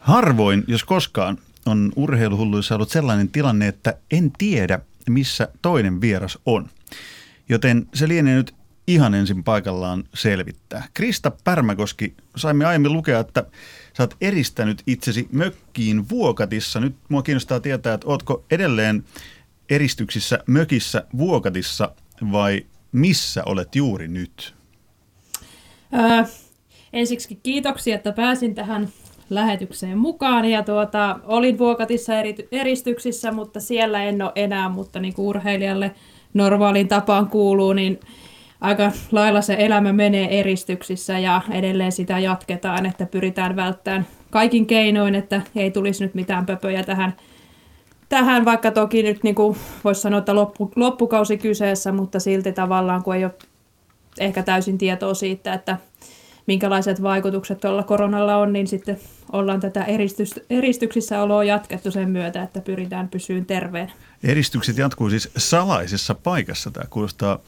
Harvoin, jos koskaan, on urheiluhulluissa ollut sellainen tilanne, että en tiedä, missä toinen vieras on. Joten se lienee nyt ihan ensin paikallaan selvittää. Krista Pärmäkoski, saimme aiemmin lukea, että sä oot eristänyt itsesi mökkiin Vuokatissa. Nyt mua kiinnostaa tietää, että ootko edelleen eristyksissä mökissä Vuokatissa vai missä olet juuri nyt? Öö, ensiksi kiitoksia, että pääsin tähän lähetykseen mukaan. Ja tuota, olin Vuokatissa eri, eristyksissä, mutta siellä en ole enää, mutta niin kuin urheilijalle normaalin tapaan kuuluu, niin aika lailla se elämä menee eristyksissä ja edelleen sitä jatketaan, että pyritään välttämään kaikin keinoin, että ei tulisi nyt mitään pöpöjä tähän, tähän vaikka toki nyt niin kuin voisi sanoa, että loppu, loppukausi kyseessä, mutta silti tavallaan kun ei ole ehkä täysin tietoa siitä, että minkälaiset vaikutukset tuolla koronalla on, niin sitten ollaan tätä eristys, eristyksissä oloa jatkettu sen myötä, että pyritään pysyyn terveen. Eristykset jatkuu siis salaisessa paikassa. Tämä kuulostaa,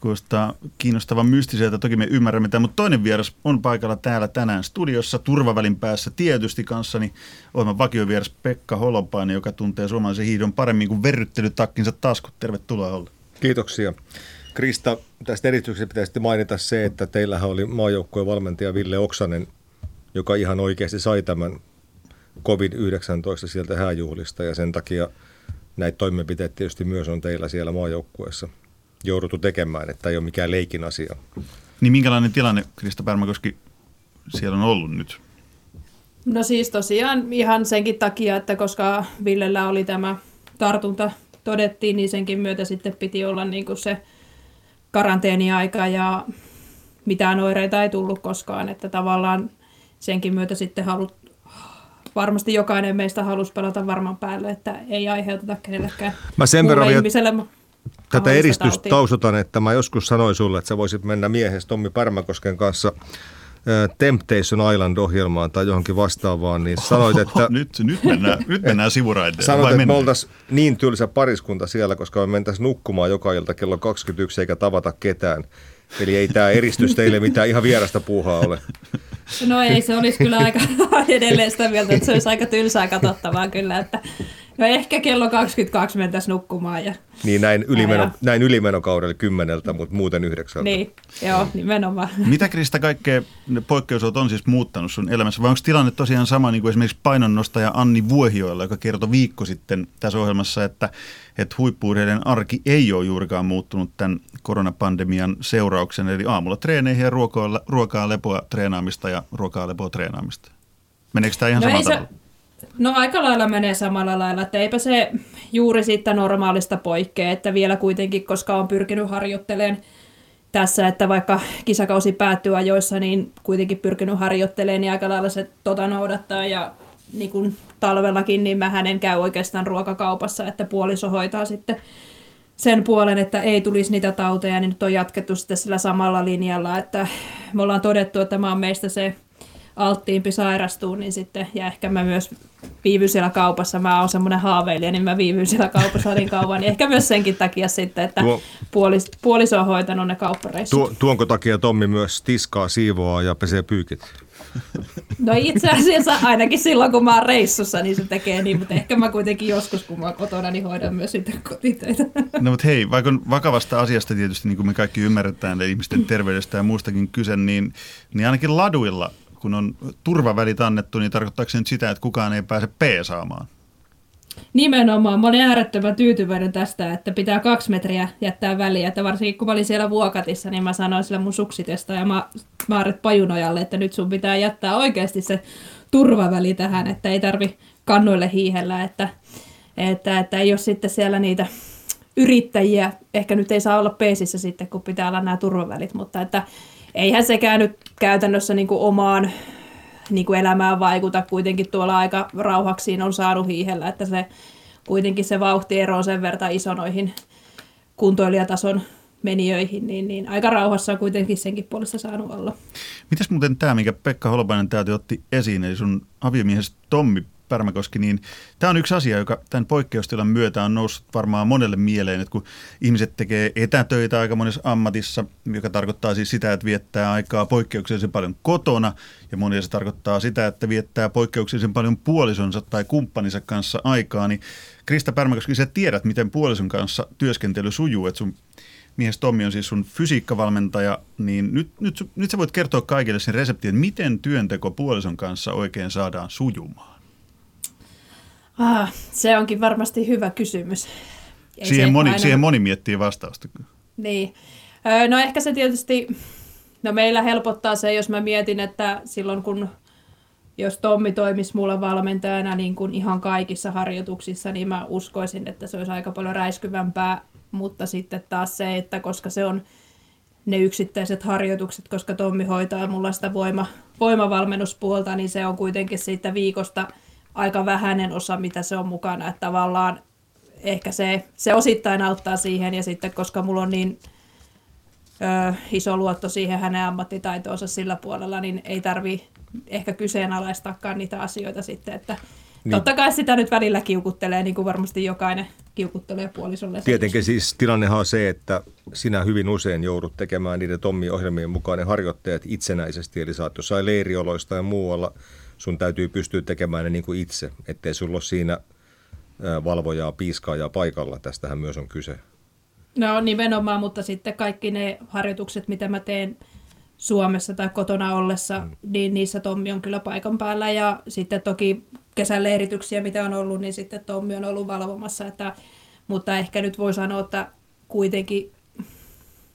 kuulostaa kiinnostavan mystiseltä. Toki me ymmärrämme tämän, mutta toinen vieras on paikalla täällä tänään studiossa turvavälin päässä tietysti kanssani ohjelman vakiovieras Pekka Holopainen, joka tuntee suomalaisen hiidon paremmin kuin verryttelytakkinsa taskut. Tervetuloa olla. Kiitoksia. Krista, tästä erityksestä pitäisi mainita se, että teillähän oli maajoukkueen valmentaja Ville Oksanen, joka ihan oikeasti sai tämän COVID-19 sieltä hääjuhlista ja sen takia näitä toimenpiteitä tietysti myös on teillä siellä maajoukkueessa jouduttu tekemään, että ei ole mikään leikin asia. Niin minkälainen tilanne, Krista Pärmäkoski, siellä on ollut nyt? No siis tosiaan ihan senkin takia, että koska Villellä oli tämä tartunta todettiin, niin senkin myötä sitten piti olla niin kuin se karanteeniaika ja mitään oireita ei tullut koskaan, että tavallaan senkin myötä sitten halut, varmasti jokainen meistä halusi pelata varman päälle, että ei aiheuteta kenellekään Mä sen verran ihmiselle tätä eristystä tausutan, että mä joskus sanoin sulle, että sä voisit mennä miehessä Tommi Pärmäkosken kanssa Temptation Island-ohjelmaan tai johonkin vastaavaan, niin sanoit, että... nyt, nyt mennään, nyt mennään sivuraiteille. Sanoit, että me oltaisiin niin tylsä pariskunta siellä, koska me mentäisiin nukkumaan joka ilta kello 21 eikä tavata ketään. Eli ei tämä eristys teille mitään ihan vierasta puuhaa ole. No ei, se olisi kyllä aika edelleen sitä mieltä, että se olisi aika tylsää katsottavaa kyllä, että no ehkä kello 22 mentäisiin nukkumaan. Ja, niin näin, ylimeno, ja, näin ylimenokaudella kymmeneltä, mutta muuten yhdeksältä. Niin, joo, nimenomaan. Mitä Krista kaikkea poikkeusolot on siis muuttanut sun elämässä? Vai onko tilanne tosiaan sama niin kuin esimerkiksi painonnostaja Anni Vuohioilla, joka kertoi viikko sitten tässä ohjelmassa, että, että huippuurheilijan arki ei ole juurikaan muuttunut tämän koronapandemian seurauksena. Eli aamulla treeneihin ja ruokaa, ruokaa lepoa treenaamista ja ruokaa lepoa treenaamista. Meneekö tämä ihan no samalla tavalla? No aika lailla menee samalla lailla, että eipä se juuri siitä normaalista poikkea, että vielä kuitenkin, koska on pyrkinyt harjoittelemaan tässä, että vaikka kisakausi päättyy ajoissa, niin kuitenkin pyrkinyt harjoittelemaan, niin aika lailla se tota noudattaa. Ja niin kuin talvellakin, niin mä en käy oikeastaan ruokakaupassa, että puoliso hoitaa sitten sen puolen, että ei tulisi niitä tauteja, niin nyt on jatkettu sitten sillä samalla linjalla, että me ollaan todettu, että mä oon meistä se alttiimpi sairastuu, niin sitten, ja ehkä mä myös viivyn siellä kaupassa, mä oon semmoinen haaveilija, niin mä viivyn siellä kaupassa niin kauan, niin ehkä myös senkin takia sitten, että Tuo, puolis, puoliso on hoitanut ne kauppareissut. Tuo, tuonko takia Tommi myös tiskaa, siivoaa ja pesee pyykit? No itse asiassa ainakin silloin, kun mä oon reissussa, niin se tekee niin, mutta ehkä mä kuitenkin joskus, kun mä oon kotona, niin hoidan myös sitten kotitöitä. No mutta hei, vaikka on vakavasta asiasta tietysti, niin kuin me kaikki ymmärretään, ihmisten terveydestä ja muustakin kyse, niin, niin ainakin laduilla kun on turvavälit annettu, niin tarkoittaako se nyt sitä, että kukaan ei pääse peesaamaan? Nimenomaan. Mä olin äärettömän tyytyväinen tästä, että pitää kaksi metriä jättää väliä. Että varsinkin kun mä olin siellä Vuokatissa, niin mä sanoin sille mun suksitesta ja mä, Maaret Pajunojalle, että nyt sun pitää jättää oikeasti se turvaväli tähän, että ei tarvi kannoille hiihellä, että, että, että ei ole sitten siellä niitä yrittäjiä, ehkä nyt ei saa olla peesissä sitten, kun pitää olla nämä turvavälit, mutta että eihän sekään nyt käytännössä niin kuin omaan niin kuin elämään vaikuta. Kuitenkin tuolla aika rauhaksiin on saanut hiihellä, että se kuitenkin se vauhtiero on sen verran iso noihin kuntoilijatason menijöihin, niin, niin aika rauhassa on kuitenkin senkin puolesta saanut olla. Mitäs muuten tämä, mikä Pekka Holopainen täältä otti esiin, eli sun aviomiehesi Tommi Pärmäkoski, niin tämä on yksi asia, joka tämän poikkeustilan myötä on noussut varmaan monelle mieleen, että kun ihmiset tekee etätöitä aika monessa ammatissa, joka tarkoittaa siis sitä, että viettää aikaa poikkeuksellisen paljon kotona, ja monia se tarkoittaa sitä, että viettää poikkeuksellisen paljon puolisonsa tai kumppaninsa kanssa aikaa, niin Krista Pärmäkoski, sä tiedät, miten puolison kanssa työskentely sujuu, että sun mies Tommi on siis sun fysiikkavalmentaja, niin nyt, nyt, nyt sä voit kertoa kaikille sen reseptin, että miten työnteko puolison kanssa oikein saadaan sujumaan. Ah, se onkin varmasti hyvä kysymys. Ei siihen, moni, aina... siihen moni miettii vastausta. Niin. No ehkä se tietysti, no meillä helpottaa se, jos mä mietin, että silloin kun jos Tommi toimisi mulle valmentajana niin kuin ihan kaikissa harjoituksissa, niin mä uskoisin, että se olisi aika paljon räiskyvämpää mutta sitten taas se, että koska se on ne yksittäiset harjoitukset, koska Tommi hoitaa mulla sitä voima, voimavalmennuspuolta, niin se on kuitenkin siitä viikosta aika vähäinen osa, mitä se on mukana, että tavallaan ehkä se, se osittain auttaa siihen, ja sitten koska mulla on niin ö, iso luotto siihen hänen ammattitaitoonsa sillä puolella, niin ei tarvi ehkä kyseenalaistaakaan niitä asioita sitten, että niin. Totta kai sitä nyt välillä kiukuttelee, niin kuin varmasti jokainen kiukuttelee puolisolle. Tietenkin siis tilannehan on se, että sinä hyvin usein joudut tekemään niiden Tommi ohjelmien mukaan ne harjoitteet itsenäisesti. Eli saat jossain leirioloista ja muualla, sun täytyy pystyä tekemään ne niin kuin itse, ettei sulla ole siinä valvojaa, piiskaajaa paikalla. Tästähän myös on kyse. No nimenomaan, mutta sitten kaikki ne harjoitukset, mitä mä teen Suomessa tai kotona ollessa, mm. niin niissä Tommi on kyllä paikan päällä. Ja sitten toki kesäleirityksiä, mitä on ollut, niin sitten Tommi on ollut valvomassa. Että, mutta ehkä nyt voi sanoa, että kuitenkin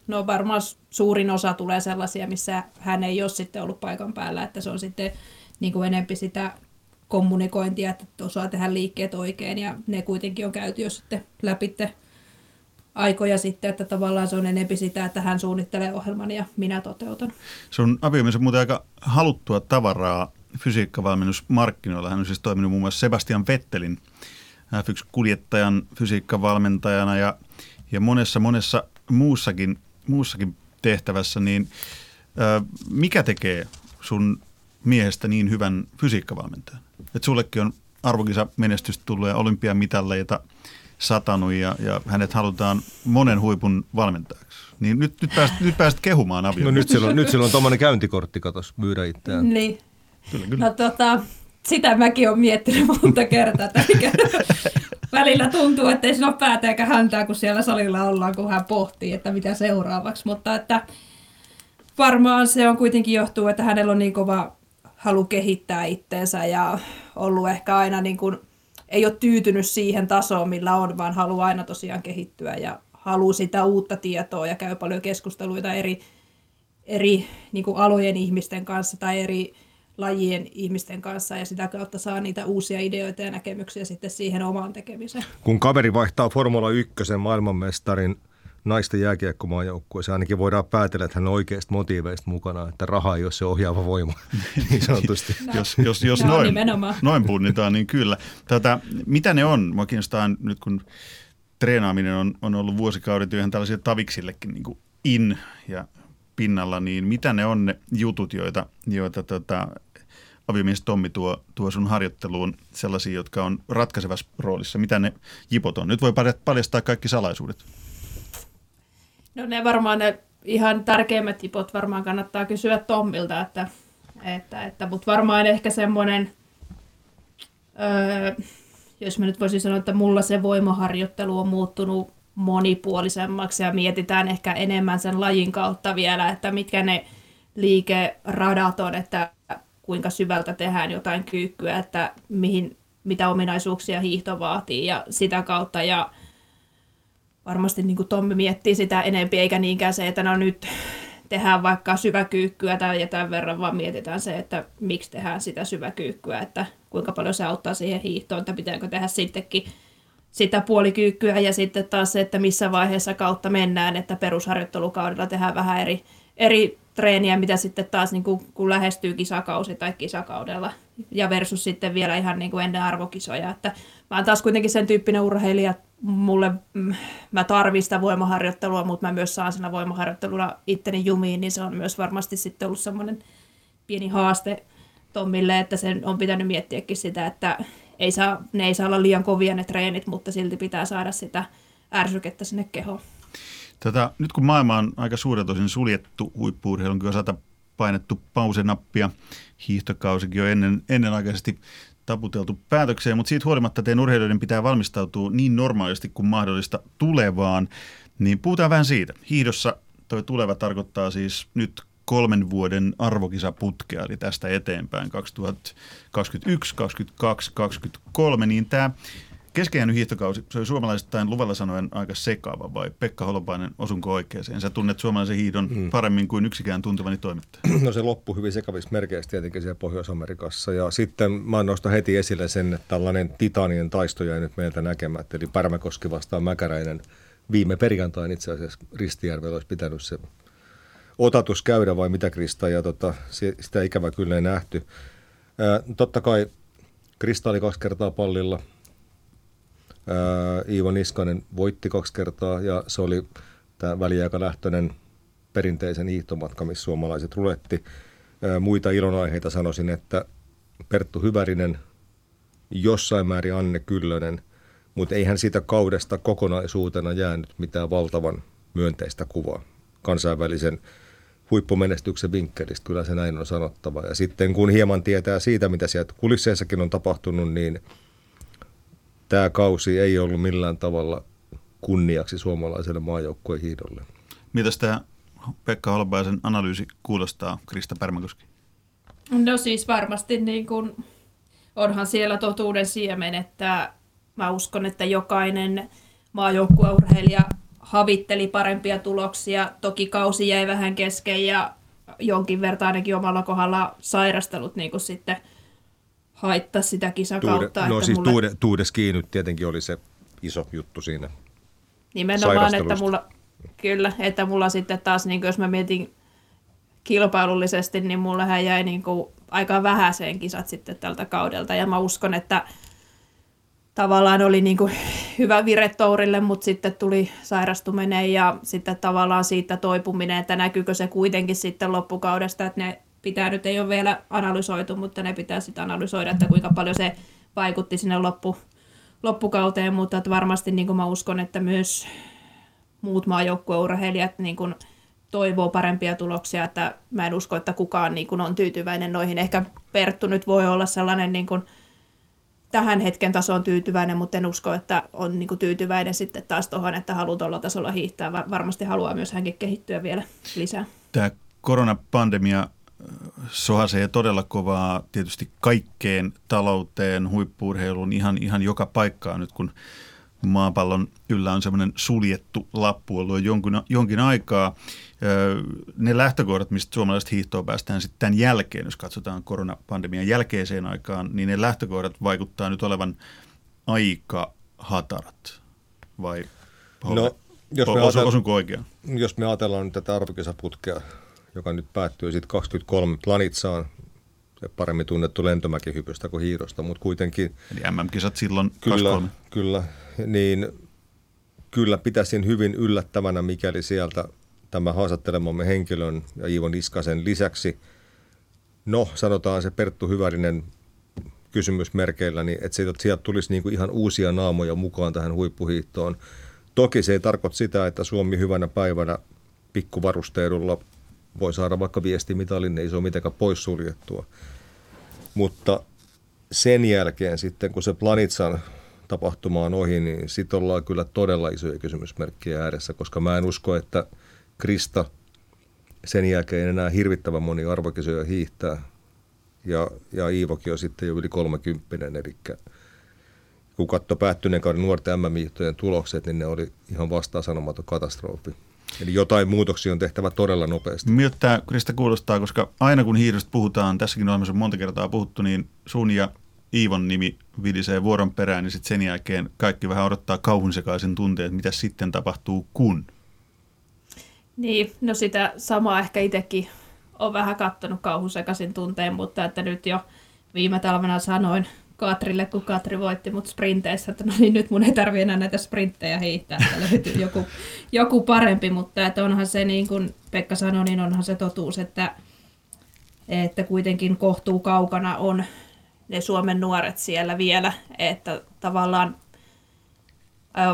no varmaan suurin osa tulee sellaisia, missä hän ei ole sitten ollut paikan päällä, että se on sitten niin kuin enempi sitä kommunikointia, että osaa tehdä liikkeet oikein ja ne kuitenkin on käyty jo sitten läpi aikoja sitten, että tavallaan se on enempi sitä, että hän suunnittelee ohjelman ja minä toteutan. Aviomies on muuten aika haluttua tavaraa fysiikkavalmennusmarkkinoilla. Hän on siis toiminut muun muassa Sebastian Vettelin F1-kuljettajan fysiikkavalmentajana ja, ja monessa monessa muussakin, muussakin tehtävässä, niin ää, mikä tekee sun miehestä niin hyvän fysiikkavalmentajan? Et sullekin on arvokisa menestystä tullut ja olympiamitalleita satanut ja, ja hänet halutaan monen huipun valmentajaksi. Niin nyt, nyt, pääset, nyt pääset kehumaan avioon. No nyt silloin, nyt silloin tuommoinen käyntikortti, katos, myydä itseään. Niin. Kyllä, kyllä. No tota, sitä mäkin olen miettinyt monta kertaa, että mikä välillä tuntuu, että ei siinä ole päätä eikä häntää, kun siellä salilla ollaan, kun hän pohtii, että mitä seuraavaksi. Mutta että varmaan se on kuitenkin johtuu, että hänellä on niin kova halu kehittää itteensä ja ollut ehkä aina niin kuin, ei ole tyytynyt siihen tasoon, millä on, vaan haluaa aina tosiaan kehittyä ja haluaa sitä uutta tietoa ja käy paljon keskusteluita eri, eri niin kuin alojen ihmisten kanssa tai eri lajien ihmisten kanssa ja sitä kautta saa niitä uusia ideoita ja näkemyksiä sitten siihen omaan tekemiseen. Kun kaveri vaihtaa Formula 1 maailmanmestarin naisten jääkiekkomaajoukkueeseen, ainakin voidaan päätellä, että hän on oikeista motiiveista mukana, että raha ei ole se ohjaava voima, niin sanotusti. no. jos jos, jos no, noin, noin punnitaan, niin kyllä. Tätä, mitä ne on? Mua kiinnostaa nyt, kun treenaaminen on, on ollut vuosikaudet ihan tällaisia taviksillekin niin kuin in ja pinnalla, niin mitä ne on ne jutut, joita, joita tota, aviomies Tommi tuo, tuo sun harjoitteluun sellaisia, jotka on ratkaisevassa roolissa? Mitä ne jipot on? Nyt voi paljastaa kaikki salaisuudet. No ne varmaan ne ihan tärkeimmät jipot varmaan kannattaa kysyä Tommilta, että, että, että mutta varmaan ehkä semmoinen, öö, jos mä nyt voisin sanoa, että mulla se voimaharjoittelu on muuttunut monipuolisemmaksi ja mietitään ehkä enemmän sen lajin kautta vielä, että mitkä ne liikeradat on, että kuinka syvältä tehdään jotain kyykkyä, että mihin, mitä ominaisuuksia hiihto vaatii ja sitä kautta. Ja varmasti niin kuin Tommi miettii sitä enempi, eikä niinkään se, että no nyt tehdään vaikka syväkyykkyä tai jotain verran, vaan mietitään se, että miksi tehdään sitä syväkyykkyä, että kuinka paljon se auttaa siihen hiihtoon, että pitääkö tehdä sittenkin sitä puolikyykkyä ja sitten taas se, että missä vaiheessa kautta mennään, että perusharjoittelukaudella tehdään vähän eri, eri treeniä, mitä sitten taas niin kuin, kun lähestyy kisakausi tai kisakaudella ja versus sitten vielä ihan niin kuin ennen arvokisoja. Että mä oon taas kuitenkin sen tyyppinen urheilija, mulle, mm, mä tarvin sitä voimaharjoittelua, mutta mä myös saan siinä voimaharjoitteluna itteni jumiin, niin se on myös varmasti sitten ollut semmoinen pieni haaste Tommille, että sen on pitänyt miettiäkin sitä, että ei saa, ne ei saa olla liian kovia ne treenit, mutta silti pitää saada sitä ärsykettä sinne kehoon. Tätä, nyt kun maailma on aika suurelta suljettu huippuurheilunkin osalta painettu pausenappia, hiihtokausikin jo ennen, ennenaikaisesti taputeltu päätökseen, mutta siitä huolimatta teidän urheilijoiden pitää valmistautua niin normaalisti kuin mahdollista tulevaan. Niin puhutaan vähän siitä. Hiihdossa toi tuleva tarkoittaa siis nyt kolmen vuoden arvokisaputkea, eli tästä eteenpäin 2021, 2022, 2023, niin tämä Keskeinen hiihtokausi, se oli suomalaisittain luvalla sanoen aika sekaava vai Pekka Holopainen, osunko oikeeseen? Sä tunnet suomalaisen hiidon mm. paremmin kuin yksikään tuntevani toimittaja. No se loppui hyvin sekaviksi merkeistä tietenkin siellä Pohjois-Amerikassa ja sitten mä nostan heti esille sen, että tällainen titanien taisto jäi nyt meiltä näkemättä, eli Pärmäkoski vastaan Mäkäräinen viime perjantain itse asiassa Ristijärvellä olisi pitänyt se otatus käydä vai mitä Krista ja tota, sitä ikävä kyllä ei nähty. Ää, totta kai Krista oli kaksi kertaa pallilla – Iivo Niskanen voitti kaksi kertaa ja se oli tämä väliaikalähtöinen perinteisen hiihtomatka, missä suomalaiset ruletti. Muita ilonaiheita sanoisin, että Perttu Hyvärinen, jossain määrin Anne Kyllönen, mutta eihän siitä kaudesta kokonaisuutena jäänyt mitään valtavan myönteistä kuvaa kansainvälisen huippumenestyksen vinkkelistä, kyllä se näin on sanottava. Ja sitten kun hieman tietää siitä, mitä sieltä kulisseissakin on tapahtunut, niin – tämä kausi ei ollut millään tavalla kunniaksi suomalaiselle maajoukkueen hiidolle. Mitä tämä Pekka Holbaisen analyysi kuulostaa, Krista Pärmäkoski? No siis varmasti niin kuin, onhan siellä totuuden siemen, että mä uskon, että jokainen maajoukkueurheilija havitteli parempia tuloksia. Toki kausi jäi vähän kesken ja jonkin verran ainakin omalla kohdalla sairastelut niin kuin sitten – haittaa sitä kisakautta. Tuude, no siis mulle... tuude, Tuudeski nyt tietenkin oli se iso juttu siinä Nimenomaan, että mulla, kyllä, että mulla sitten taas, niin jos mä mietin kilpailullisesti, niin mullahan jäi niin kuin aika vähäiseen kisat sitten tältä kaudelta. Ja mä uskon, että tavallaan oli niin kuin hyvä vire Tourille, mutta sitten tuli sairastuminen ja sitten tavallaan siitä toipuminen, että näkyykö se kuitenkin sitten loppukaudesta, että ne pitää nyt ei ole vielä analysoitu, mutta ne pitää sitten analysoida, että kuinka paljon se vaikutti sinne loppu, loppukauteen, mutta että varmasti niin kuin mä uskon, että myös muut maajoukkueurheilijat niin kuin toivoo parempia tuloksia, että mä en usko, että kukaan niin kuin on tyytyväinen noihin. Ehkä Perttu nyt voi olla sellainen niin kuin tähän hetken tasoon tyytyväinen, mutta en usko, että on niin kuin tyytyväinen sitten taas tuohon, että haluaa tuolla tasolla hiihtää. Varmasti haluaa myös hänkin kehittyä vielä lisää. Tämä koronapandemia sohasee todella kovaa tietysti kaikkeen talouteen, huippuurheiluun, ihan, ihan joka paikkaan nyt, kun maapallon yllä on semmoinen suljettu lappu ollut jonkin, jonkin aikaa. Ne lähtökohdat, mistä suomalaiset hiihtoon päästään sitten tämän jälkeen, jos katsotaan koronapandemian jälkeiseen aikaan, niin ne lähtökohdat vaikuttaa nyt olevan aika hatarat. Vai no, jos me osu, osunko oikein? Jos me ajatellaan nyt tätä arvokisaputkea joka nyt päättyy sitten 23 Planitsaan, se paremmin tunnettu lentomäkihypystä kuin hiirosta, mutta kuitenkin... Eli MM-kisat silloin kyllä, 23. Kyllä, niin kyllä pitäisin hyvin yllättävänä, mikäli sieltä tämä haastattelemamme henkilön ja Iivo Niskasen lisäksi, no sanotaan se Perttu Hyvärinen kysymysmerkeillä, niin että sieltä tulisi niin kuin ihan uusia naamoja mukaan tähän huippuhiihtoon. Toki se ei tarkoita sitä, että Suomi hyvänä päivänä pikkuvarusteedulla voi saada vaikka viestimitalin, ei se ole mitenkään poissuljettua. Mutta sen jälkeen sitten, kun se Planitsan tapahtuma on ohi, niin sitten ollaan kyllä todella isoja kysymysmerkkejä ääressä, koska mä en usko, että Krista sen jälkeen enää hirvittävän moni arvokisoja hiihtää. Ja, ja Iivokin on sitten jo yli 30, eli kun katsoi päättyneen kauden nuorten mm tulokset, niin ne oli ihan vastaan sanomaton katastrofi. Eli jotain muutoksia on tehtävä todella nopeasti. Miltä Krista kuulostaa, koska aina kun hiirosta puhutaan, tässäkin on monta kertaa puhuttu, niin sun ja Iivon nimi vilisee vuoron perään, niin sitten sen jälkeen kaikki vähän odottaa kauhun sekaisen tunteen, että mitä sitten tapahtuu kun. Niin, no sitä samaa ehkä itsekin on vähän kattonut kauhun sekaisin tunteen, mutta että nyt jo viime talvena sanoin Katrille, kun Katri voitti mut sprinteissä, että no niin nyt mun ei tarvi enää näitä sprinttejä heittää, että löytyy joku, joku parempi, mutta että onhan se niin kuin Pekka sanoi, niin onhan se totuus, että, että kuitenkin kohtuu kaukana on ne Suomen nuoret siellä vielä, että tavallaan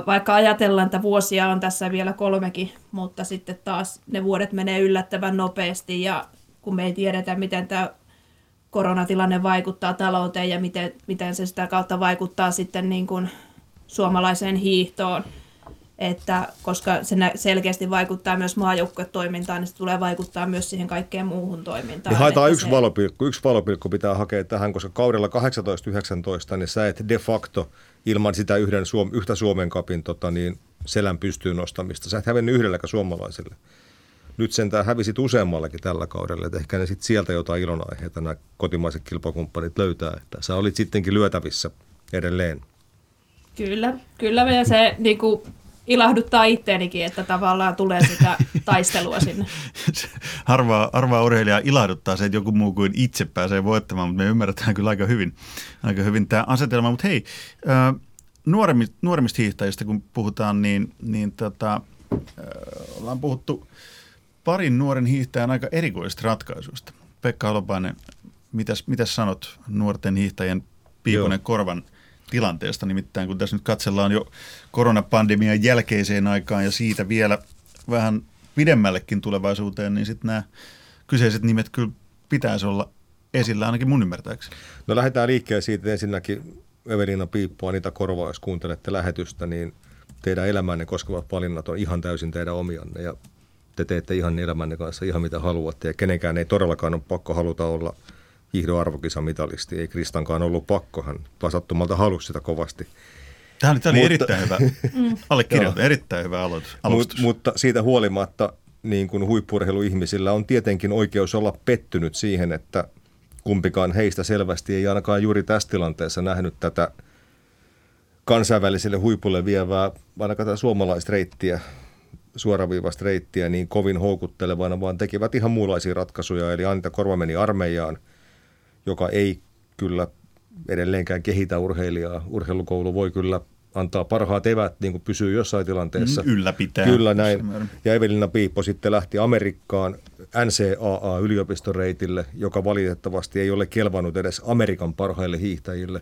vaikka ajatellaan, että vuosia on tässä vielä kolmekin, mutta sitten taas ne vuodet menee yllättävän nopeasti ja kun me ei tiedetä, miten tämä koronatilanne vaikuttaa talouteen ja miten, miten se sitä kautta vaikuttaa sitten niin kuin suomalaiseen hiihtoon, että koska se selkeästi vaikuttaa myös maajoukkuetoimintaan, niin se tulee vaikuttaa myös siihen kaikkeen muuhun toimintaan. Niin haetaan yksi se... valopilkku. Yksi valopilkku pitää hakea tähän, koska kaudella 18-19 niin sä et de facto ilman sitä yhden yhtä Suomen kapin tota, niin selän pystyyn nostamista. Sä et hävennyt yhdelläkään suomalaisille. Nyt sentään hävisit useammallakin tällä kaudella, että ehkä ne sitten sieltä jotain ilonaiheita nämä kotimaiset kilpakumppanit löytää, että sä olit sittenkin lyötävissä edelleen. Kyllä, kyllä ja se niin kuin, ilahduttaa itteenikin, että tavallaan tulee sitä taistelua sinne. harvaa, harvaa urheilijaa ilahduttaa se, että joku muu kuin itse pääsee voittamaan, mutta me ymmärretään kyllä aika hyvin, aika hyvin tämä asetelma. Mutta hei, nuoremmista, nuoremmista hiihtäjistä kun puhutaan, niin, niin tota, ollaan puhuttu parin nuoren hiihtäjän aika erikoisista ratkaisuista. Pekka Holopainen, mitäs, mitäs sanot nuorten hiihtäjien piipunen korvan – tilanteesta. Nimittäin kun tässä nyt katsellaan jo koronapandemian jälkeiseen aikaan ja siitä vielä vähän pidemmällekin tulevaisuuteen, niin sitten nämä kyseiset nimet kyllä pitäisi olla esillä ainakin mun ymmärtääkseni. No lähdetään liikkeelle siitä ensinnäkin Evelina Piippu, Anita Korva, jos kuuntelette lähetystä, niin teidän elämänne koskevat valinnat on ihan täysin teidän omianne ja te teette ihan elämänne kanssa ihan mitä haluatte ja kenenkään ei todellakaan ole pakko haluta olla – hiihdon arvokisamitalisti. Ei Kristankaan ollut pakkohan, sattumalta halusi sitä kovasti. Tämä oli, tämä oli mutta, erittäin hyvä allekirjoitus, erittäin hyvä aloitus. Mut, mutta siitä huolimatta niin kuin huippurheiluihmisillä on tietenkin oikeus olla pettynyt siihen, että kumpikaan heistä selvästi ei ainakaan juuri tässä tilanteessa nähnyt tätä kansainväliselle huipulle vievää, ainakaan tätä suomalaista reittiä, suoraviivasta reittiä niin kovin houkuttelevana, vaan tekivät ihan muunlaisia ratkaisuja. Eli Anita Korva meni armeijaan – joka ei kyllä edelleenkään kehitä urheilijaa. Urheilukoulu voi kyllä antaa parhaat evät, niin kuin pysyy jossain tilanteessa. Mm, ylläpitää. Kyllä näin. Ja Evelina Piippo sitten lähti Amerikkaan NCAA-yliopistoreitille, joka valitettavasti ei ole kelvannut edes Amerikan parhaille hiihtäjille,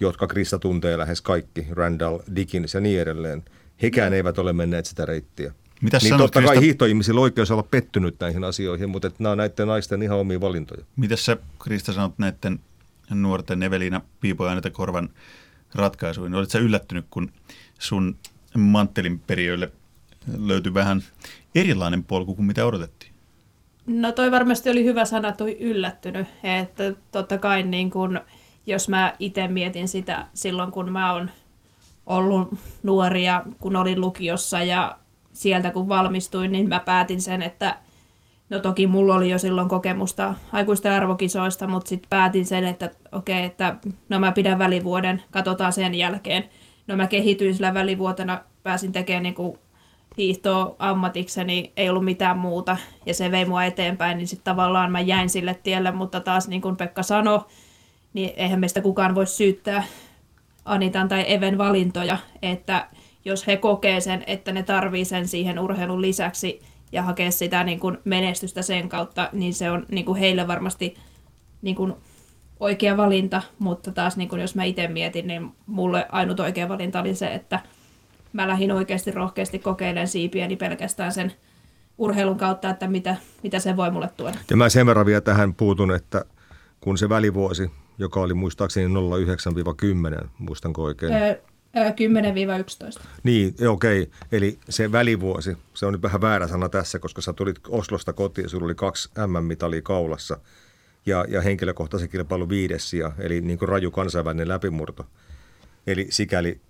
jotka Krista tuntee lähes kaikki, Randall, Dickens ja niin edelleen. Hekään eivät ole menneet sitä reittiä. Mitäs niin sanot, totta kai Krista... hiihtoihmisillä on oikeus olla pettynyt näihin asioihin, mutta että nämä on näiden naisten ihan omia valintoja. Mitä sä Krista sanot näiden nuorten Evelina Piipo ja Korvan ratkaisuihin? Oletko sä yllättynyt, kun sun manttelin periöille löytyi vähän erilainen polku kuin mitä odotettiin? No toi varmasti oli hyvä sana, toi yllättynyt. Että totta kai niin kun, jos mä itse mietin sitä silloin, kun mä oon ollut nuoria, kun olin lukiossa ja sieltä kun valmistuin, niin mä päätin sen, että no toki mulla oli jo silloin kokemusta aikuisten arvokisoista, mutta sitten päätin sen, että okei, okay, että no mä pidän välivuoden, katsotaan sen jälkeen. No mä kehityin sillä välivuotena, pääsin tekemään niin kuin hiihtoa ammatikseni, ei ollut mitään muuta, ja se vei mua eteenpäin, niin sitten tavallaan mä jäin sille tielle, mutta taas niin kuin Pekka sanoi, niin eihän meistä kukaan voi syyttää Anitan tai Even valintoja, että jos he kokee sen, että ne tarvii sen siihen urheilun lisäksi ja hakee sitä niin kuin menestystä sen kautta, niin se on niin kuin heille varmasti niin kuin oikea valinta, mutta taas niin kuin jos mä itse mietin, niin mulle ainut oikea valinta oli se, että mä lähdin oikeasti rohkeasti kokeilemaan siipiäni pelkästään sen urheilun kautta, että mitä, mitä se voi mulle tuoda. Ja mä sen verran vielä tähän puutun, että kun se välivuosi, joka oli muistaakseni 09-10, muistanko oikein? 10-11. Niin, okei. Okay. Eli se välivuosi, se on nyt vähän väärä sana tässä, koska sä tulit Oslosta kotiin ja sulla oli kaksi MM-mitalia kaulassa ja, ja henkilökohtaisen kilpailu viides sija, eli niin kuin raju kansainvälinen läpimurto. Eli sikäli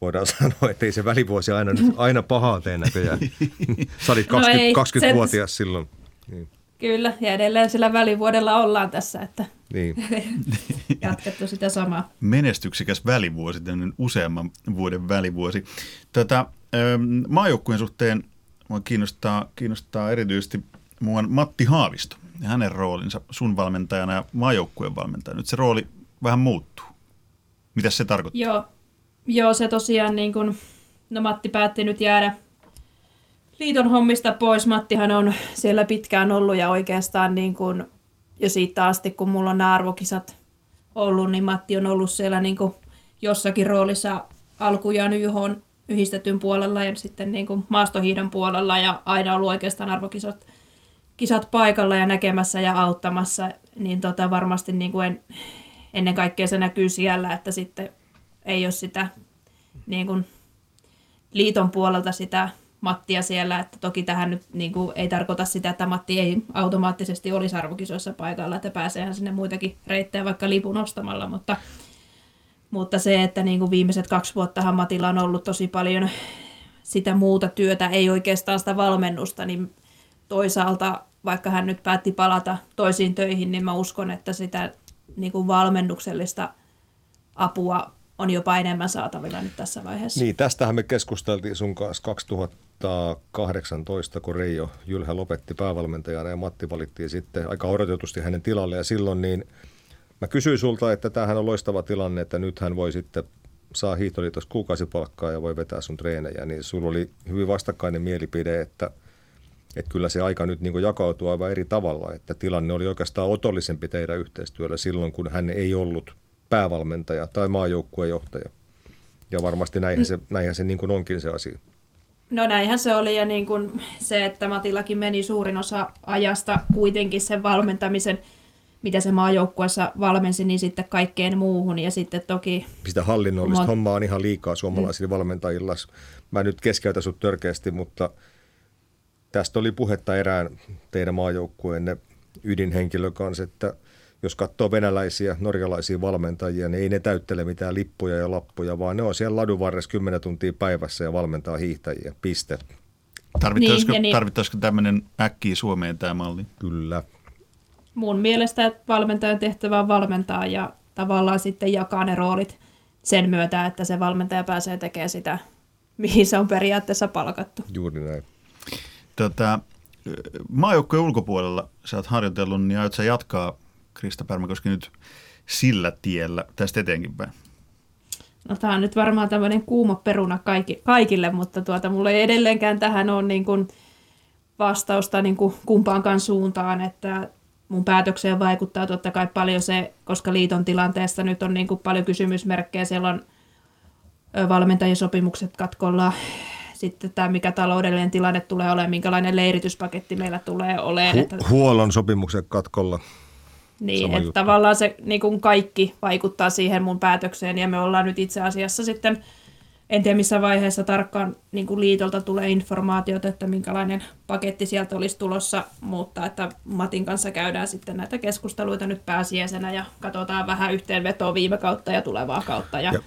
voidaan sanoa, että ei se välivuosi aina, aina pahaa tee näköjään. Sä olit 20, no 20-vuotias silloin. Niin. Kyllä, ja edelleen sillä välivuodella ollaan tässä, että niin. jatkettu sitä samaa. Menestyksekäs välivuosi, tämmöinen useamman vuoden välivuosi. Tätä, ähm, maajoukkueen suhteen mua kiinnostaa, kiinnostaa erityisesti muun Matti Haavisto ja hänen roolinsa sun valmentajana ja maajoukkueen valmentajana. Nyt se rooli vähän muuttuu. Mitä se tarkoittaa? Joo, Joo se tosiaan niin kuin, no Matti päätti nyt jäädä liiton hommista pois. Mattihan on siellä pitkään ollut ja oikeastaan niin kuin jo siitä asti, kun mulla on nämä arvokisat ollut, niin Matti on ollut siellä niin kuin jossakin roolissa alkujaan YH yhdistetyn puolella ja sitten niin kuin maastohiidon puolella ja aina ollut oikeastaan arvokisat kisat paikalla ja näkemässä ja auttamassa, niin tota varmasti niin kuin en, ennen kaikkea se näkyy siellä, että sitten ei ole sitä niin kuin liiton puolelta sitä Mattia siellä, että toki tähän nyt niin kuin, ei tarkoita sitä, että Matti ei automaattisesti olisi arvokisoissa paikalla, että pääseehän sinne muitakin reittejä vaikka lipun ostamalla, mutta, mutta se, että niin kuin viimeiset kaksi vuotta Matilla on ollut tosi paljon sitä muuta työtä, ei oikeastaan sitä valmennusta, niin toisaalta vaikka hän nyt päätti palata toisiin töihin, niin mä uskon, että sitä niin kuin valmennuksellista apua on jopa enemmän saatavilla nyt tässä vaiheessa. Niin, tästähän me keskusteltiin sun kanssa 2018, kun Reijo Jylhä lopetti päävalmentajana ja Matti valittiin sitten aika odotetusti hänen tilalle. Ja silloin niin mä kysyin sulta, että tämähän on loistava tilanne, että nyt hän voi sitten saa hiihtoliitossa kuukausipalkkaa ja voi vetää sun treenejä. Niin sulla oli hyvin vastakkainen mielipide, että – että kyllä se aika nyt niin jakautuu aivan eri tavalla, että tilanne oli oikeastaan otollisempi teidän yhteistyöllä silloin, kun hän ei ollut päävalmentaja tai maajoukkuejohtaja. Ja varmasti näinhän se, näinhän se niin kuin onkin se asia. No näinhän se oli ja niin kuin se, että Matillakin meni suurin osa ajasta kuitenkin sen valmentamisen, mitä se maajoukkueessa valmensi, niin sitten kaikkeen muuhun ja sitten toki... Sitä hallinnollista mo- hommaa on ihan liikaa suomalaisilla mm. valmentajilla. Mä nyt keskeytän sut törkeästi, mutta – Tästä oli puhetta erään teidän maajoukkueenne ydinhenkilön kanssa, että jos katsoo venäläisiä, norjalaisia valmentajia, niin ei ne täyttele mitään lippuja ja lappuja, vaan ne on siellä ladun varressa 10 tuntia päivässä ja valmentaa hiihtäjiä. Piste. Tarvittaisiko, niin, niin. tarvittaisiko tämmöinen äkkiä Suomeen tämä malli? Kyllä. Mun mielestä valmentajan tehtävä on valmentaa ja tavallaan sitten jakaa ne roolit sen myötä, että se valmentaja pääsee tekemään sitä, mihin se on periaatteessa palkattu. Juuri näin. Tota, maajoukkojen ulkopuolella sä oot harjoitellut, niin aiot sä jatkaa Krista Pärmäkoski nyt sillä tiellä tästä eteenkin päin? No tämä on nyt varmaan tämmöinen kuuma peruna kaikki, kaikille, mutta tuota, mulla ei edelleenkään tähän ole niin kuin vastausta niin kuin kumpaankaan suuntaan, että mun päätökseen vaikuttaa totta kai paljon se, koska liiton tilanteessa nyt on niin kuin paljon kysymysmerkkejä, siellä on valmentajien sopimukset katkolla, sitten tämä, mikä taloudellinen tilanne tulee olemaan, minkälainen leirityspaketti meillä tulee olemaan. Hu- että, huollon sopimuksen katkolla. Niin, että juttu. tavallaan se niin kuin kaikki vaikuttaa siihen mun päätökseen ja me ollaan nyt itse asiassa sitten, en tiedä missä vaiheessa tarkkaan niin kuin liitolta tulee informaatiota, että minkälainen paketti sieltä olisi tulossa, mutta että Matin kanssa käydään sitten näitä keskusteluita nyt pääsiäisenä ja katsotaan vähän yhteenvetoa viime kautta ja tulevaa kautta. Ja, ja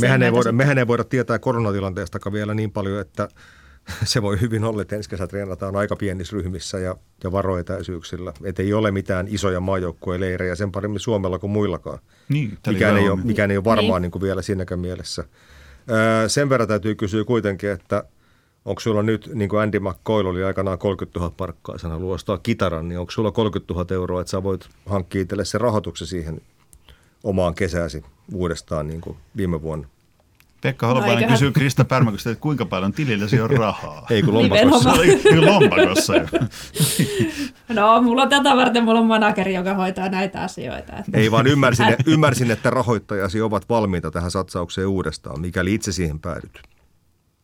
Mehän ei, voida, mehän ei voida tietää koronatilanteesta vielä niin paljon, että se voi hyvin olla, että ensi kesä treenataan aika pienissä ryhmissä ja, ja varoetäisyyksillä. Että ei ole mitään isoja maajoukkueleirejä sen paremmin Suomella kuin muillakaan. Niin, mikään, ei ole, mikään ei ole varmaan niin. Niin kuin vielä siinäkään mielessä. Öö, sen verran täytyy kysyä kuitenkin, että onko sulla nyt, niin kuin Andy McCoy oli aikanaan 30 000 parkkaa, sana luostaa kitaran, niin onko sulla 30 000 euroa, että sä voit hankkia itselle se rahoituksen siihen omaan kesääsi uudestaan niin kuin viime vuonna. Pekka Holopainen no, kysyy Krista Pärmäköstä, että kuinka paljon tililläsi on rahaa. Ei kun lompakossa. Ei lompakossa. no, mulla on tätä varten, mulla on manageri, joka hoitaa näitä asioita. Ei vaan ymmärsin, ymmärsin, että rahoittajasi ovat valmiita tähän satsaukseen uudestaan, mikäli itse siihen päädyt.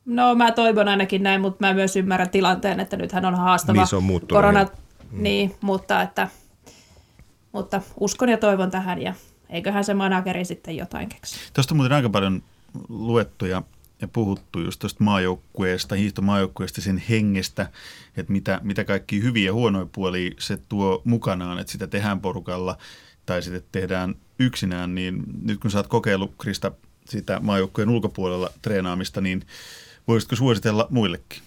No mä toivon ainakin näin, mutta mä myös ymmärrän tilanteen, että nythän on haastava niin, se on korona. Mm. Niin, mutta, että, mutta uskon ja toivon tähän ja eiköhän se manageri sitten jotain keksi. Tuosta muuten aika paljon luettu ja, ja puhuttu just tuosta maajoukkueesta, hiihtomaajoukkueesta, sen hengestä, että mitä, mitä kaikki hyviä ja huonoja puolia se tuo mukanaan, että sitä tehdään porukalla tai sitten tehdään yksinään, niin nyt kun sä oot kokeillut, Krista, sitä maajoukkueen ulkopuolella treenaamista, niin voisitko suositella muillekin?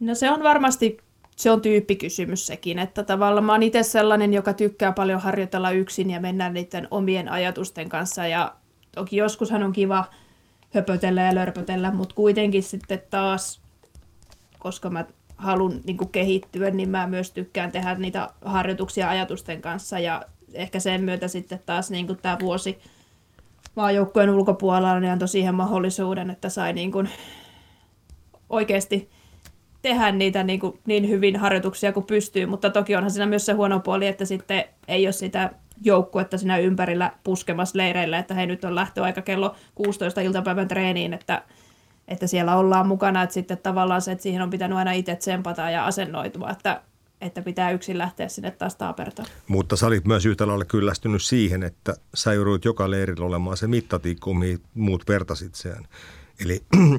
No se on varmasti se on tyyppikysymys sekin, että tavallaan mä oon itse sellainen, joka tykkää paljon harjoitella yksin ja mennä niiden omien ajatusten kanssa ja toki joskushan on kiva höpötellä ja lörpötellä, mutta kuitenkin sitten taas, koska mä haluan niin kehittyä, niin mä myös tykkään tehdä niitä harjoituksia ajatusten kanssa. Ja ehkä sen myötä sitten taas niin tämä vuosi maajoukkojen ulkopuolella niin antoi siihen mahdollisuuden, että sai niin kuin oikeasti tehdä niitä niin, kuin niin hyvin harjoituksia kuin pystyy, mutta toki onhan siinä myös se huono puoli, että sitten ei ole sitä joukkuetta siinä ympärillä puskemassa leireillä, että he nyt on lähtöaika kello 16 iltapäivän treeniin, että, että siellä ollaan mukana, että sitten tavallaan se, että siihen on pitänyt aina itse tsempata ja asennoitua, että, että pitää yksin lähteä sinne taas taapertaan. Mutta sä olit myös yhtä lailla kyllästynyt siihen, että sä joudut joka leirillä olemaan se mittatikku, mihin muut vertasit sen. Eli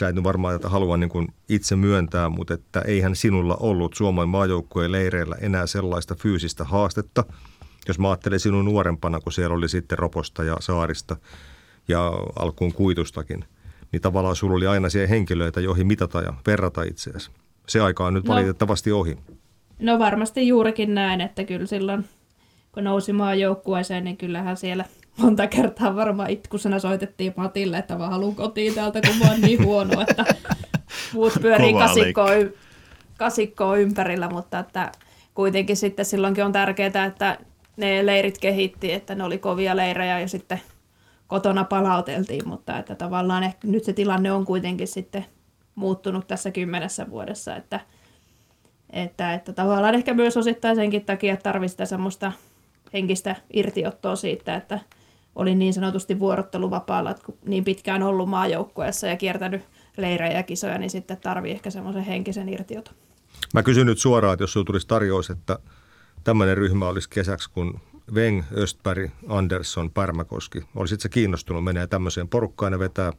sä et varmaan tätä halua niin itse myöntää, mutta että eihän sinulla ollut Suomen maajoukkueen leireillä enää sellaista fyysistä haastetta, jos mä ajattelen sinun nuorempana, kun siellä oli sitten Roposta ja Saarista ja alkuun Kuitustakin, niin tavallaan sulla oli aina siellä henkilöitä, joihin mitata ja verrata itseäsi. Se aika on nyt no, valitettavasti ohi. No varmasti juurikin näin, että kyllä silloin kun nousi maajoukkueeseen, niin kyllähän siellä monta kertaa varmaan itkusena soitettiin Matille, että mä haluan kotiin täältä, kun mä oon niin huono, että muut pyörii kasikkoa, kasikkoa ympärillä, mutta että kuitenkin sitten silloinkin on tärkeää, että ne leirit kehitti, että ne oli kovia leirejä ja sitten kotona palauteltiin, mutta että tavallaan ehkä nyt se tilanne on kuitenkin sitten muuttunut tässä kymmenessä vuodessa, että, että, että tavallaan ehkä myös osittain senkin takia, että tarvitsisi semmoista henkistä irtiottoa siitä, että olin niin sanotusti vuorotteluvapaalla, että kun niin pitkään ollut maajoukkueessa ja kiertänyt leirejä ja kisoja, niin sitten tarvii ehkä semmoisen henkisen irtioton. Mä kysyn nyt suoraan, että jos sinulla tulisi tarjous, että tämmöinen ryhmä olisi kesäksi, kun Weng, Östberg, Andersson, Pärmäkoski. Olisit se kiinnostunut menee tämmöiseen porukkaan ja vetää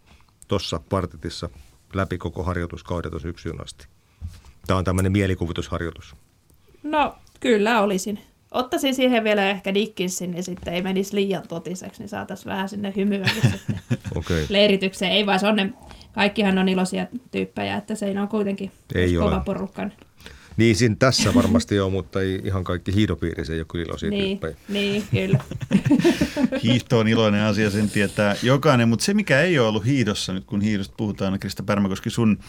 tuossa partitissa läpi koko harjoituskaudet tuossa yksyyn asti? Tämä on tämmöinen mielikuvitusharjoitus. No, kyllä olisin. Ottaisin siihen vielä ehkä Dickinsin, niin sitten ei menisi liian totiseksi, niin saataisiin vähän sinne hymyä sitten okay. leiritykseen. Ei vaan se on ne, kaikkihan on iloisia tyyppejä, että se ei ole kuitentoon ei kova porukka. Niin, siinä tässä varmasti on, mutta ei ihan kaikki hiihdopiirissä ei ole kyllä iloisia niin, tyyppejä. Niin, kyllä. Hiihto on iloinen asia, sen tietää jokainen, mutta se mikä ei ole ollut hiihdossa, nyt kun hiihdosta puhutaan, Krista Pärmäkoski, sun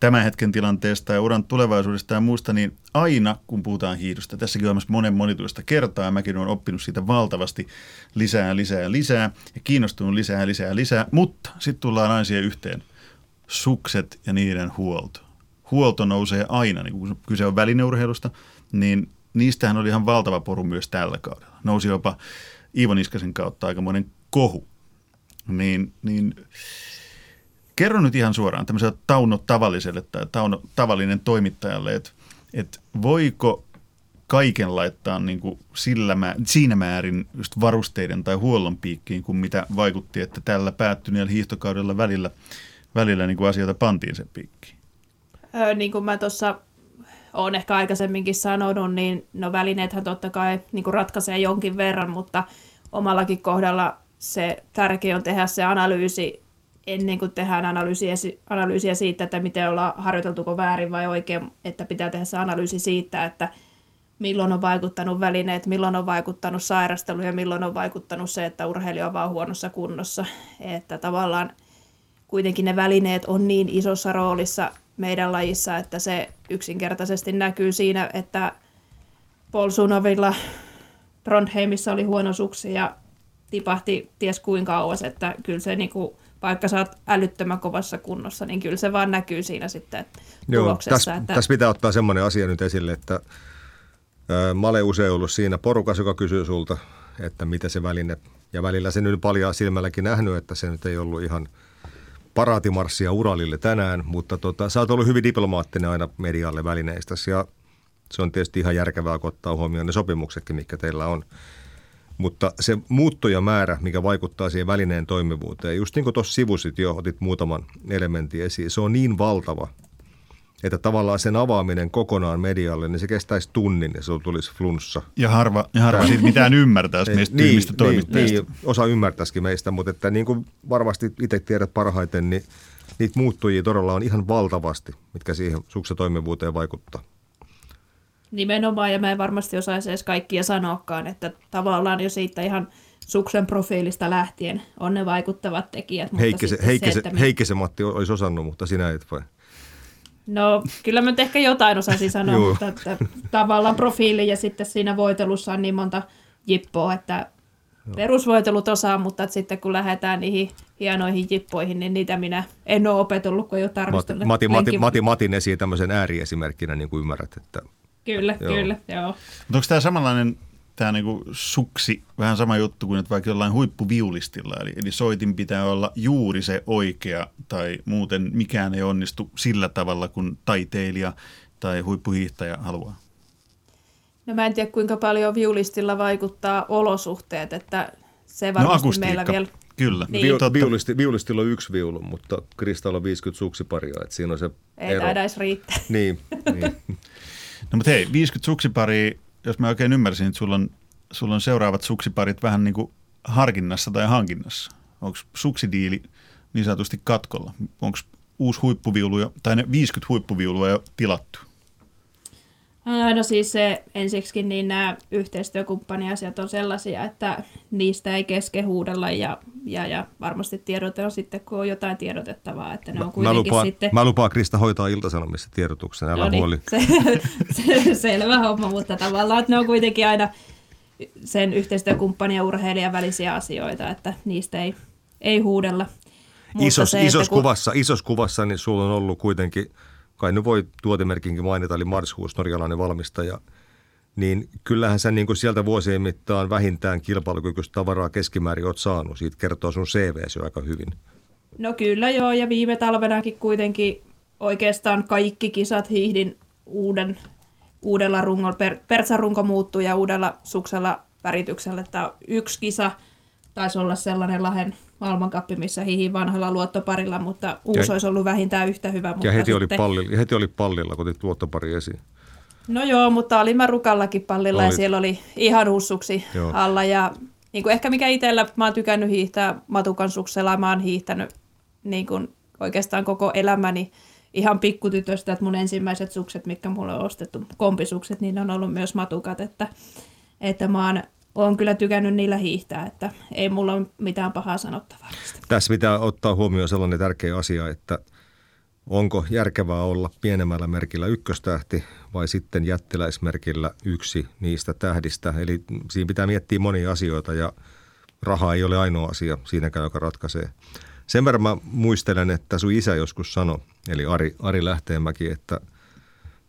tämän hetken tilanteesta ja uran tulevaisuudesta ja muusta, niin aina kun puhutaan hiihdosta, tässäkin on monen monituista kertaa, ja mäkin olen oppinut siitä valtavasti lisää, lisää, lisää, ja kiinnostunut lisää, lisää, lisää, mutta sitten tullaan aina siihen yhteen, sukset ja niiden huolto huolto nousee aina, niin kun kyse on välineurheilusta, niin niistähän oli ihan valtava poru myös tällä kaudella. Nousi jopa Iivo Niskasen kautta aikamoinen kohu. Niin, niin kerro nyt ihan suoraan tämmöiselle Tauno tavalliselle tai Tauno tavallinen toimittajalle, että, että voiko kaiken laittaa niin kuin sillä mä, siinä määrin just varusteiden tai huollon piikkiin, kuin mitä vaikutti, että tällä päättyneellä hiihtokaudella välillä, välillä niin kuin asioita pantiin sen piikkiin? Niin kuin mä tuossa olen ehkä aikaisemminkin sanonut, niin no välineethän totta kai niin kuin ratkaisee jonkin verran, mutta omallakin kohdalla se tärkeä on tehdä se analyysi ennen kuin tehdään analyysiä, analyysiä siitä, että miten ollaan harjoiteltuko väärin vai oikein, että pitää tehdä se analyysi siitä, että milloin on vaikuttanut välineet, milloin on vaikuttanut sairastelu ja milloin on vaikuttanut se, että urheilija on vaan huonossa kunnossa. Että tavallaan kuitenkin ne välineet on niin isossa roolissa meidän lajissa, että se yksinkertaisesti näkyy siinä, että Paul Sunovilla Trondheimissa oli huono suksi ja tipahti ties kuinka kauas, että kyllä se niin kuin, vaikka sä oot älyttömän kovassa kunnossa, niin kyllä se vaan näkyy siinä sitten Joo, tuloksessa. Tässä, että... tässä pitää ottaa semmoinen asia nyt esille, että ää, mä olen usein ollut siinä porukassa, joka kysyy sulta, että mitä se väline, ja välillä se nyt paljon silmälläkin nähnyt, että se nyt ei ollut ihan – paraatimarssia Uralille tänään, mutta tota, sä oot ollut hyvin diplomaattinen aina medialle välineistä ja se on tietysti ihan järkevää, kun ottaa huomioon ne sopimuksetkin, mikä teillä on. Mutta se muuttojamäärä, mikä vaikuttaa siihen välineen toimivuuteen, just niin kuin tuossa sivusit jo, otit muutaman elementin esiin, se on niin valtava, että tavallaan sen avaaminen kokonaan medialle, niin se kestäisi tunnin ja se tulisi flunssa. Ja harva, ja harva siitä mitään ymmärtäisi meistä niin, tyymistä niin, toimittajista. Niin, osa ymmärtäisikin meistä, mutta että niin kuin varmasti itse tiedät parhaiten, niin niitä muuttujia todella on ihan valtavasti, mitkä siihen suksen toimivuuteen vaikuttaa. Nimenomaan, ja mä en varmasti osaisi edes kaikkia sanoakaan, että tavallaan jo siitä ihan suksen profiilista lähtien on ne vaikuttavat tekijät. Mutta Heikkisen, Heikkisen, se, että... Heikkisen Matti olisi osannut, mutta sinä et vai? No kyllä mä nyt ehkä jotain osasin sanoa, mutta että, tavallaan profiili ja sitten siinä voitelussa on niin monta jippoa, että perusvoitelut osaa, mutta että sitten kun lähdetään niihin hienoihin jippoihin, niin niitä minä en ole opetellut, kun ei ole tarkistanut. Mati, Mati, Mati, Matin esiin tämmöisen ääriesimerkkinä, niin kuin ymmärrät. Että, kyllä, joo. kyllä, joo. Mutta onko tämä samanlainen tämä niinku suksi vähän sama juttu kuin että vaikka jollain huippuviulistilla. Eli, eli soitin pitää olla juuri se oikea tai muuten mikään ei onnistu sillä tavalla kuin taiteilija tai huippuhiihtäjä haluaa. No mä en tiedä kuinka paljon viulistilla vaikuttaa olosuhteet, että se No varmasti akustiikka, meillä vielä... kyllä. Niin. Totta. viulisti, viulistilla on yksi viulu, mutta Kristalla on 50 suksiparia, että siinä on se Ei ero. taida edes riittää. Niin, niin. No mutta hei, 50 suksiparia, jos mä oikein ymmärsin, että sulla on, sulla on seuraavat suksiparit vähän niin kuin harkinnassa tai hankinnassa. Onko suksidiili niin sanotusti katkolla? Onko uusi huippuviulu jo, tai ne 50 huippuviulua jo tilattu? No siis se ensiksikin niin nämä yhteistyökumppaniasiat on sellaisia, että niistä ei keske huudella ja, ja, ja varmasti tiedotetaan sitten, kun on jotain tiedotettavaa, että ne on Mä kuitenkin lupaan, sitten... mä lupaan Krista hoitaa iltasanomissa tiedotuksen, älä No niin, huoli. Se, se, selvä homma, mutta tavallaan että ne on kuitenkin aina sen yhteistyökumppanin ja urheilijan välisiä asioita, että niistä ei, ei huudella. Mutta Isos, se, isos, kun- kuvassa, isos kuvassa niin sulla on ollut kuitenkin, kai nyt voi tuotemerkinkin mainita, eli Marshuus, norjalainen valmistaja, niin kyllähän sä niin kuin sieltä vuosien mittaan vähintään kilpailukykyistä tavaraa keskimäärin oot saanut. Siitä kertoo sun CVs jo aika hyvin. No kyllä joo, ja viime talvenakin kuitenkin oikeastaan kaikki kisat hiihdin uuden, uudella rungolla. Per, Pertsan runko muuttui ja uudella suksella värityksellä. Että yksi kisa taisi olla sellainen Lahen maailmankappi, missä hiihin vanhalla luottoparilla, mutta uusi Ja- olisi ollut vähintään yhtä hyvä. Mutta Ja heti oli, sitten, pallilla, ja heti oli pallilla, kun otit luottopari esiin. No joo, mutta olin mä rukallakin pallilla ja Olit. siellä oli ihan uussuksi Joo. alla. Ja niin kuin ehkä mikä itsellä, mä oon tykännyt hiihtää matukan suksella, mä oon hiihtänyt niin kuin oikeastaan koko elämäni ihan pikkutytöstä, että mun ensimmäiset sukset, mitkä mulle on ostettu, kompisukset, niin ne on ollut myös matukat, että, että mä oon, oon kyllä tykännyt niillä hiihtää, että ei mulla ole mitään pahaa sanottavaa. Tässä pitää ottaa huomioon sellainen tärkeä asia, että onko järkevää olla pienemmällä merkillä ykköstähti vai sitten jättiläismerkillä yksi niistä tähdistä. Eli siinä pitää miettiä monia asioita ja raha ei ole ainoa asia siinäkään, joka ratkaisee. Sen verran mä muistelen, että sun isä joskus sanoi, eli Ari, Ari Lähteenmäki, että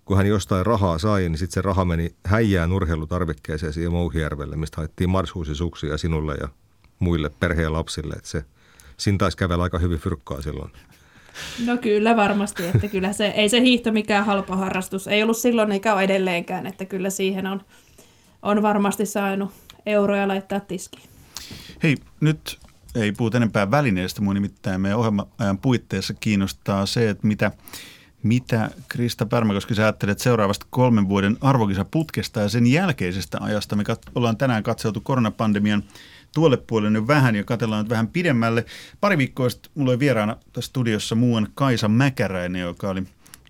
kun hän jostain rahaa sai, niin sitten se raha meni häijään urheilutarvikkeeseen siihen Mouhijärvelle, mistä haettiin marshuusisuksia sinulle ja muille perheen lapsille. Että se, siinä taisi kävellä aika hyvin fyrkkaa silloin. No kyllä varmasti, että kyllä se, ei se hiihto mikään halpa harrastus. Ei ollut silloin eikä ole edelleenkään, että kyllä siihen on, on varmasti saanut euroja laittaa tiskiin. Hei, nyt ei puhuta enempää välineistä, mun nimittäin meidän ohjelma-ajan puitteissa kiinnostaa se, että mitä, mitä Krista Pärmäkoski sä ajattelet seuraavasta kolmen vuoden arvokisaputkesta ja sen jälkeisestä ajasta. Me kat- ollaan tänään katseltu koronapandemian tuolle puolelle nyt vähän ja katsellaan nyt vähän pidemmälle. Pari viikkoa sitten mulla oli vieraana tässä studiossa muuan Kaisa Mäkäräinen, joka oli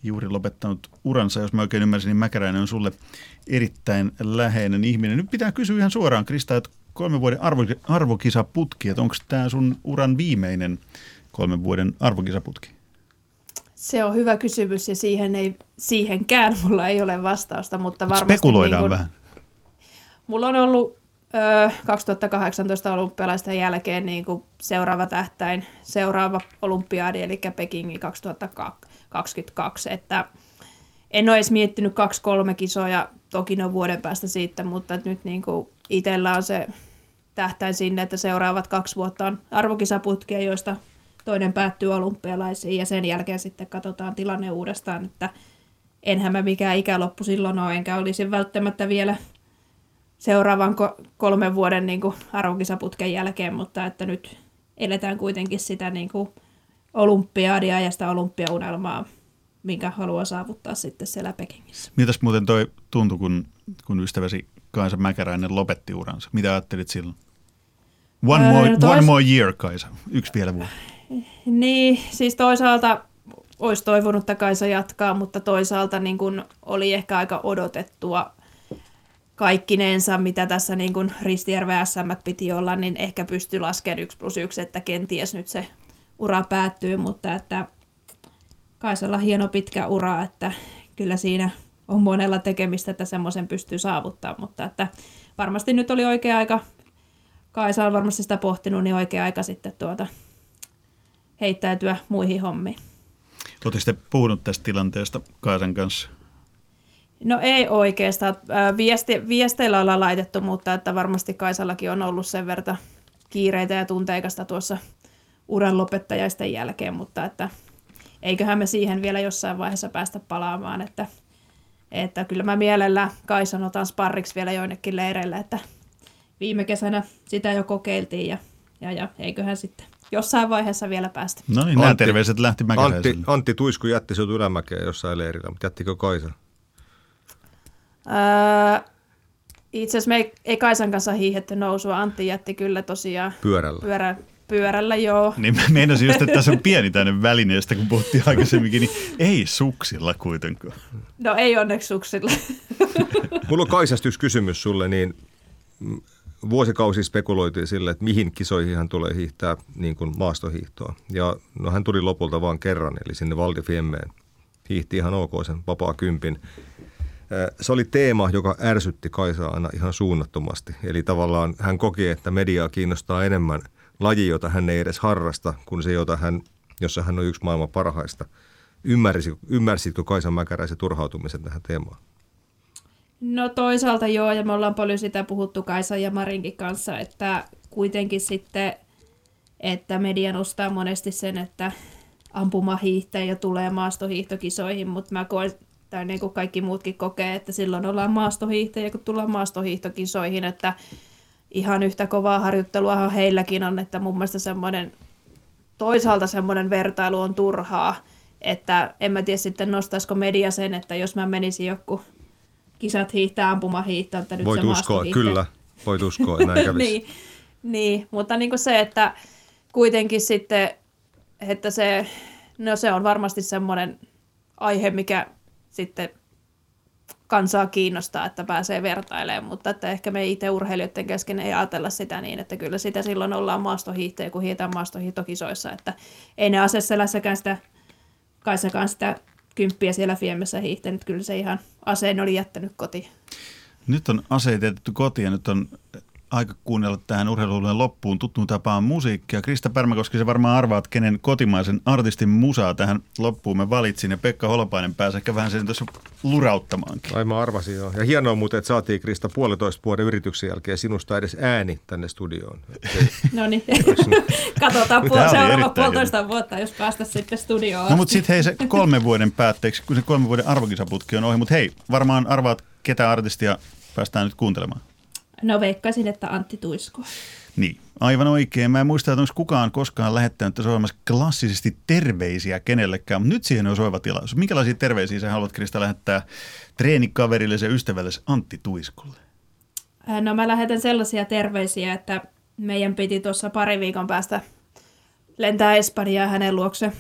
juuri lopettanut uransa. Jos mä oikein ymmärsin, niin Mäkäräinen on sulle erittäin läheinen ihminen. Nyt pitää kysyä ihan suoraan, Krista, että kolmen vuoden arvo, arvokisaputki, että onko tämä sun uran viimeinen kolmen vuoden arvokisaputki? Se on hyvä kysymys ja siihen ei, siihenkään mulla ei ole vastausta, mutta varmasti Spekuloidaan niin kun, vähän. Mulla on ollut ö, 2018 olympialaisten jälkeen niin kuin seuraava tähtäin, seuraava olympiadi, eli Pekingi 2022, että en ole edes miettinyt kaksi-kolme kisoja, toki ne on vuoden päästä siitä, mutta nyt niin kuin itsellä on se tähtäin sinne, että seuraavat kaksi vuotta on arvokisaputkia, joista toinen päättyy olympialaisiin ja sen jälkeen sitten katsotaan tilanne uudestaan, että enhän mä mikään ikäloppu silloin ole, enkä olisi välttämättä vielä seuraavan ko- kolmen vuoden niin kuin arvokisaputken jälkeen, mutta että nyt eletään kuitenkin sitä niin kuin olympiadia ja sitä olympiaunelmaa, minkä haluaa saavuttaa sitten siellä Pekingissä. Mitäs muuten toi tuntui, kun, kun ystäväsi Kaisa Mäkäräinen lopetti uransa? Mitä ajattelit silloin? One, Öö, more, no one tois- more year, Kaisa. Yksi vielä vuosi. Niin, siis toisaalta olisi toivonut, Kaisa jatkaa, mutta toisaalta niin kuin oli ehkä aika odotettua kaikkinensa, mitä tässä niin kuin Ristijärven SM piti olla, niin ehkä pystyi laskemaan 1 plus 1, että kenties nyt se ura päättyy, mutta että Kaisalla hieno pitkä ura, että kyllä siinä on monella tekemistä, että semmoisen pystyy saavuttaa, mutta että varmasti nyt oli oikea aika, Kaisa on varmasti sitä pohtinut, niin oikea aika sitten tuota heittäytyä muihin hommiin. Oletteko te puhunut tästä tilanteesta Kaisan kanssa? No ei oikeastaan. Viesti, viesteillä ollaan laitettu, mutta että varmasti Kaisallakin on ollut sen verran kiireitä ja tunteikasta tuossa uran lopettajaisten jälkeen, mutta että eiköhän me siihen vielä jossain vaiheessa päästä palaamaan, että, että kyllä mä mielellä Kaisan otan sparriksi vielä joillekin leireille, että viime kesänä sitä jo kokeiltiin ja, ja, ja eiköhän sitten jossain vaiheessa vielä päästä. No niin, nämä terveiset lähti Antti, Antti Tuisku jätti sinut ylämäkeen jossain leirillä, mutta jättikö Kaisa? Öö, itse asiassa me ei, ei Kaisan kanssa hiihetty nousua. Antti jätti kyllä tosiaan pyörällä. Pyörä, pyörällä, joo. Niin mä meinasin just, että tässä on pieni tänne välineestä, kun puhuttiin aikaisemminkin, niin ei suksilla kuitenkaan. No ei onneksi suksilla. Mulla on Kaisasta yksi kysymys sulle, niin vuosikausi spekuloitiin sille, että mihin kisoihin hän tulee hiihtää niin kuin maastohiihtoa. Ja no hän tuli lopulta vain kerran, eli sinne Valdi Fiemmeen. Hiihti ihan ok sen vapaa kympin. Se oli teema, joka ärsytti Kaisaa aina ihan suunnattomasti. Eli tavallaan hän koki, että mediaa kiinnostaa enemmän laji, jota hän ei edes harrasta, kuin se, jota hän, jossa hän on yksi maailman parhaista. Ymmärsitkö, ymmärsitkö Kaisa Mäkäräisen turhautumisen tähän teemaan? No toisaalta joo, ja me ollaan paljon sitä puhuttu Kaisa ja Marinkin kanssa, että kuitenkin sitten, että media nostaa monesti sen, että ampumahiihtäjä tulee maastohiihtokisoihin, mutta mä koen, tai niin kuin kaikki muutkin kokee, että silloin ollaan maastohiihtäjä, kun tullaan maastohiihtokisoihin, että ihan yhtä kovaa harjoittelua heilläkin on, että mun mielestä semmoinen, toisaalta semmoinen vertailu on turhaa, että en mä tiedä sitten nostaisiko media sen, että jos mä menisin joku kisat hiihtää, ampuma hiihtää, että nyt Voit se uskoa, kyllä, voit uskoa, että näin kävisi. niin, niin, mutta niin kuin se, että kuitenkin sitten, että se, no se on varmasti semmoinen aihe, mikä sitten kansaa kiinnostaa, että pääsee vertailemaan, mutta että ehkä me itse urheilijoiden kesken ei ajatella sitä niin, että kyllä sitä silloin ollaan maastohiihtäjä, kun hiitään maastohiihtokisoissa, että ei ne aseselässäkään sitä, Kaisakaan sitä kymppiä siellä Fiemmessä hiihtänyt, kyllä se ihan aseen oli jättänyt kotiin. Nyt on aseet jätetty kotiin ja nyt on aika kuunnella tähän urheiluuden loppuun tuttuun tapaan musiikkia. Krista Pärmäkoski, se varmaan arvaat, kenen kotimaisen artistin musaa tähän loppuun me valitsin. Ja Pekka Holopainen pääsi ehkä vähän sen tuossa lurauttamaankin. Ai mä arvasin joo. Ja hienoa muuten, että saatiin Krista puolitoista vuoden yrityksen jälkeen sinusta edes ääni tänne studioon. no niin, katsotaan puol- seuraava puolitoista hyvä. vuotta, jos päästä sitten studioon. No mutta sitten hei se kolmen vuoden päätteeksi, kun se kolmen vuoden arvokisaputki on ohi. Mutta hei, varmaan arvaat, ketä artistia päästään nyt kuuntelemaan. No veikkaisin, että Antti Tuisko. Niin, aivan oikein. Mä en muista, että onko kukaan koskaan lähettänyt soimassa klassisesti terveisiä kenellekään, mutta nyt siihen on soiva tilaisuus. Minkälaisia terveisiä sä haluat, Krista, lähettää treenikaverille ja ystävälle Antti Tuiskolle? No mä lähetän sellaisia terveisiä, että meidän piti tuossa pari viikon päästä lentää Espanjaa hänen luokse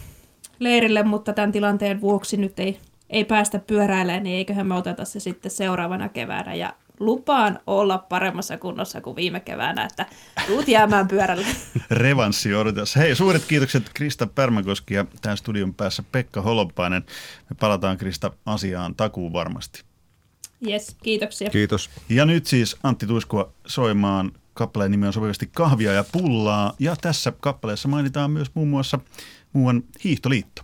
leirille, mutta tämän tilanteen vuoksi nyt ei, ei päästä pyöräilemään, niin eiköhän me oteta se sitten seuraavana keväänä ja lupaan olla paremmassa kunnossa kuin viime keväänä, että tuut jäämään pyörälle. Revanssi odotas. Hei, suuret kiitokset Krista Pärmäkoski ja tämän studion päässä Pekka Holopainen. Me palataan Krista asiaan takuun varmasti. Yes, kiitoksia. Kiitos. Ja nyt siis Antti Tuiskua soimaan kappaleen nimi on sopivasti kahvia ja pullaa. Ja tässä kappaleessa mainitaan myös muun muassa muuan Hiihtoliitto.